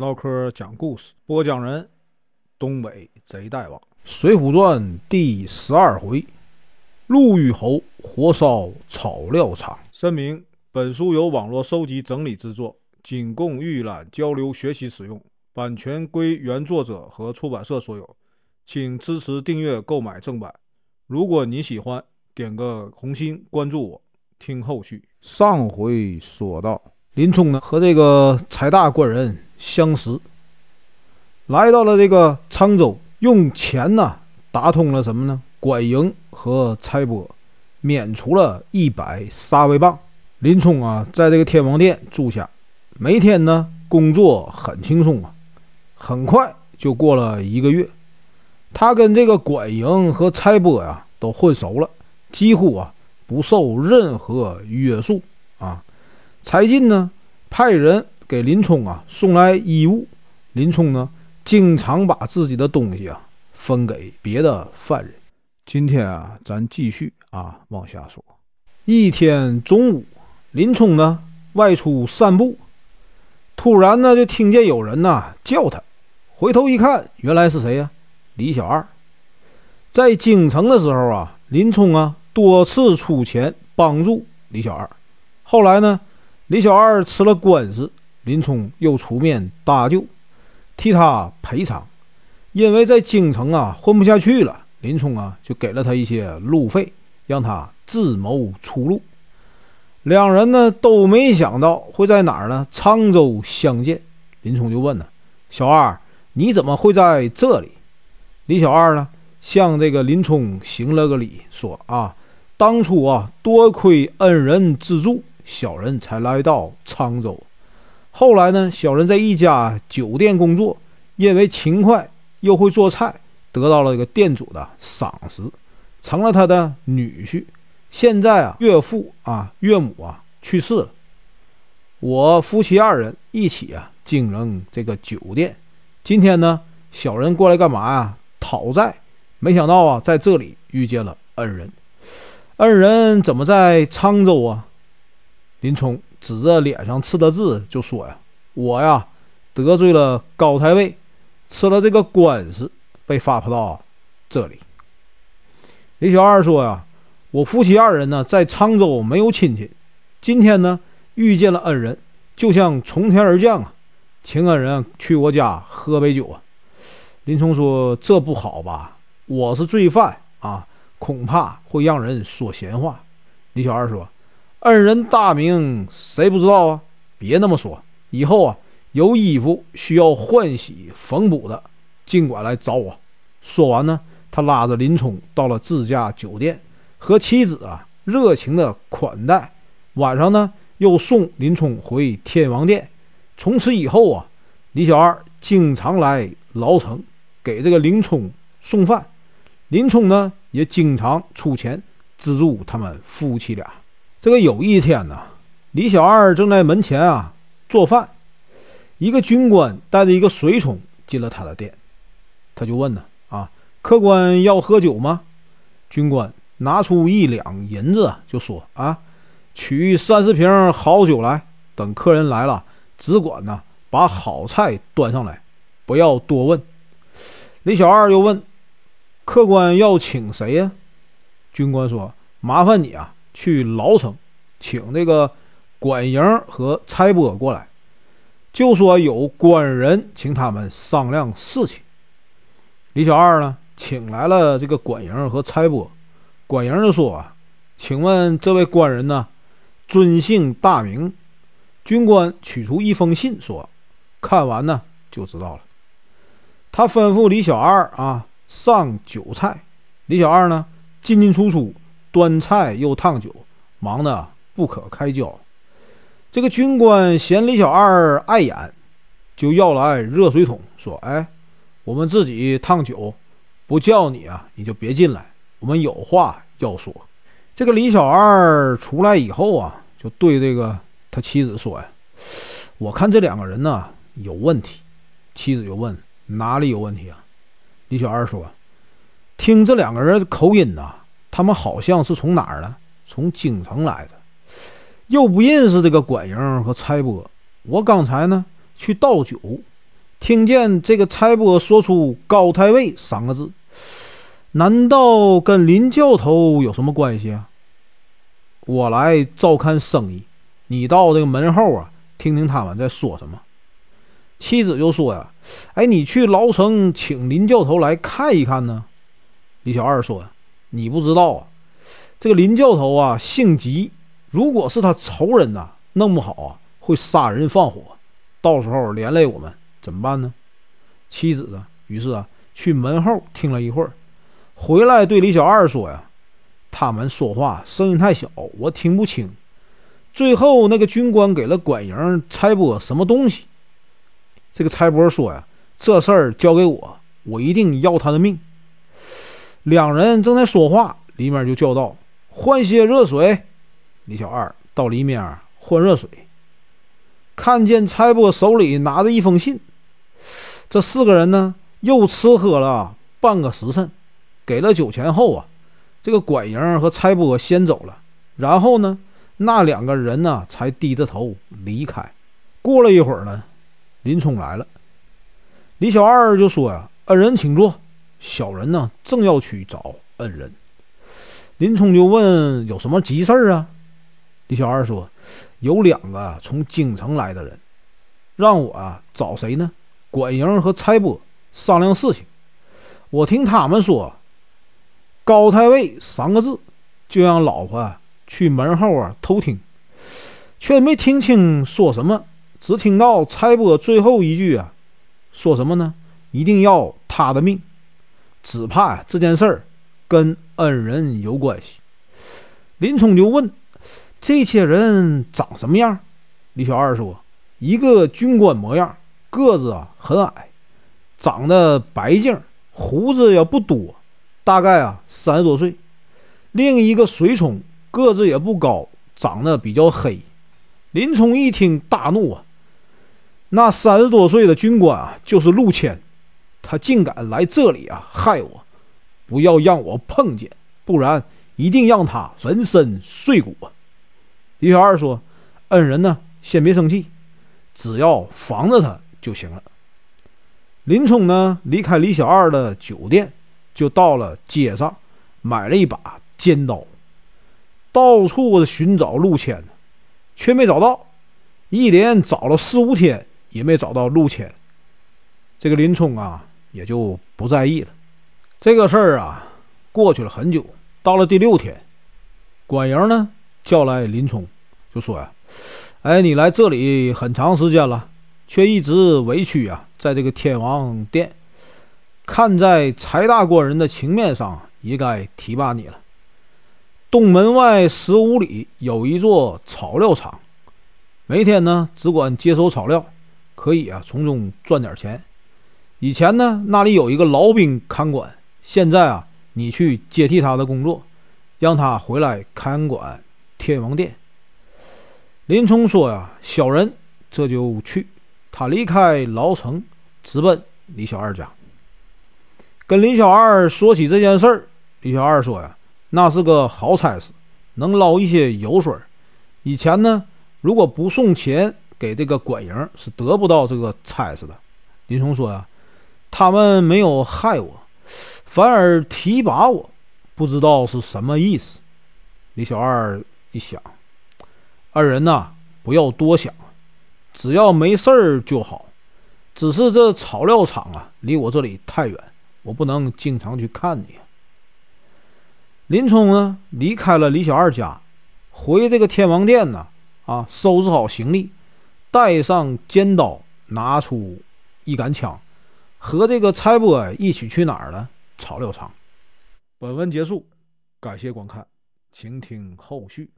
唠嗑讲故事，播讲人：东北贼大王，《水浒传》第十二回：陆虞侯火烧草料场。声明：本书由网络收集整理制作，仅供预览、交流、学习使用，版权归原作者和出版社所有，请支持订阅、购买正版。如果你喜欢，点个红心，关注我，听后续。上回说到，林冲呢和这个财大官人相识，来到了这个沧州，用钱呢打通了什么呢？管营和差拨，免除了一百杀威棒。林冲啊，在这个天王殿住下，每天呢工作很轻松啊，很快就过了一个月，他跟这个管营和差拨呀都混熟了，几乎啊。不受任何约束啊！柴进呢，派人给林冲啊送来衣物。林冲呢，经常把自己的东西啊分给别的犯人。今天啊，咱继续啊往下说。一天中午，林冲呢外出散步，突然呢就听见有人呐叫他，回头一看，原来是谁呀？李小二。在京城的时候啊，林冲啊。多次出钱帮助李小二，后来呢，李小二吃了官司，林冲又出面搭救，替他赔偿。因为在京城啊混不下去了，林冲啊就给了他一些路费，让他自谋出路。两人呢都没想到会在哪儿呢？沧州相见。林冲就问呢：“小二，你怎么会在这里？”李小二呢向这个林冲行了个礼，说：“啊。”当初啊，多亏恩人资助，小人才来到沧州。后来呢，小人在一家酒店工作，因为勤快又会做菜，得到了这个店主的赏识，成了他的女婿。现在啊，岳父啊、岳母啊去世了，我夫妻二人一起啊经营这个酒店。今天呢，小人过来干嘛呀？讨债。没想到啊，在这里遇见了恩人。恩人怎么在沧州啊？林冲指着脸上刺的字就说：“呀，我呀得罪了高太尉，吃了这个官司，被发配到这里。”李小二说：“呀，我夫妻二人呢在沧州没有亲戚，今天呢遇见了恩人，就像从天而降啊，请恩人去我家喝杯酒啊。”林冲说：“这不好吧？我是罪犯啊。”恐怕会让人说闲话。李小二说：“恩人大名谁不知道啊？别那么说，以后啊有衣服需要换洗缝补的，尽管来找我。”说完呢，他拉着林冲到了自家酒店，和妻子啊热情的款待。晚上呢，又送林冲回天王殿。从此以后啊，李小二经常来牢城给这个林冲送饭。林冲呢？也经常出钱资助他们夫妻俩。这个有一天呢，李小二正在门前啊做饭，一个军官带着一个随从进了他的店，他就问呢：“啊，客官要喝酒吗？”军官拿出一两银子就说：“啊，取三十瓶好酒来，等客人来了，只管呢把好菜端上来，不要多问。”李小二又问。客官要请谁呀？军官说：“麻烦你啊，去牢城，请那个管营和差拨过来，就说有官人请他们商量事情。”李小二呢，请来了这个管营和差拨。管营就说：“啊，请问这位官人呢，尊姓大名？”军官取出一封信，说：“看完呢，就知道了。”他吩咐李小二啊。上酒菜，李小二呢进进出出，端菜又烫酒，忙得不可开交。这个军官嫌李小二碍眼，就要来热水桶，说：“哎，我们自己烫酒，不叫你啊，你就别进来，我们有话要说。”这个李小二出来以后啊，就对这个他妻子说：“呀，我看这两个人呢有问题。”妻子就问：“哪里有问题啊？”李小二说：“听这两个人的口音呐，他们好像是从哪儿呢？从京城来的，又不认识这个管营和差拨。我刚才呢去倒酒，听见这个差拨说出“高太尉”三个字，难道跟林教头有什么关系啊？我来照看生意，你到这个门后啊，听听他们在说什么。妻子就说呀：“哎，你去牢城请林教头来看一看呢。”李小二说：“你不知道啊，这个林教头啊，性急，如果是他仇人呐，弄不好啊，会杀人放火，到时候连累我们。”怎么办呢？妻子啊，于是啊，去门后听了一会儿，回来对李小二说：“呀，他们说话声音太小，我听不清。最后那个军官给了管营差拨什么东西？这个差拨说呀，这事儿交给我，我一定要他的命。”两人正在说话，里面就叫道：“换些热水。”李小二到里面换热水，看见差拨手里拿着一封信。这四个人呢，又吃喝了半个时辰，给了酒钱后啊，这个管营和差拨先走了，然后呢，那两个人呢才低着头离开。过了一会儿呢，林冲来了，李小二就说呀：“恩人请坐，小人呢正要去找恩人。”林冲就问：“有什么急事儿啊？”李小二说：“有两个从京城来的人，让我啊找谁呢？”管营和差拨商量事情，我听他们说“高太尉”三个字，就让老婆去门后啊偷听，却没听清说什么，只听到差拨最后一句啊，说什么呢？一定要他的命，只怕这件事儿跟恩人有关系。林冲就问：“这些人长什么样？”李小二说：“一个军官模样。”个子啊很矮，长得白净，胡子也不多，大概啊三十多岁。另一个随从个子也不高，长得比较黑。林冲一听大怒啊，那三十多岁的军官啊就是陆谦，他竟敢来这里啊害我！不要让我碰见，不然一定让他粉身碎骨啊！李小二说：“恩人呢，先别生气，只要防着他。”就行了。林冲呢，离开李小二的酒店，就到了街上，买了一把尖刀，到处寻找陆谦，却没找到，一连找了四五天，也没找到陆谦。这个林冲啊，也就不在意了。这个事儿啊，过去了很久，到了第六天，管营呢叫来林冲，就说呀：“哎，你来这里很长时间了。”却一直委屈啊，在这个天王殿，看在柴大官人的情面上，也该提拔你了。东门外十五里有一座草料厂，每天呢只管接收草料，可以啊从中赚点钱。以前呢那里有一个老兵看管，现在啊你去接替他的工作，让他回来看管天王殿。林冲说呀：“小人这就去。”他离开牢城，直奔李小二家。跟李小二说起这件事儿，李小二说呀：“那是个好差事，能捞一些油水。以前呢，如果不送钱给这个管营，是得不到这个差事的。”林冲说呀：“他们没有害我，反而提拔我，不知道是什么意思。”李小二一想：“二人呐，不要多想。”只要没事儿就好，只是这草料场啊，离我这里太远，我不能经常去看你。林冲呢，离开了李小二家，回这个天王殿呢，啊，收拾好行李，带上尖刀，拿出一杆枪，和这个差拨一起去哪儿了？草料场。本文结束，感谢观看，请听后续。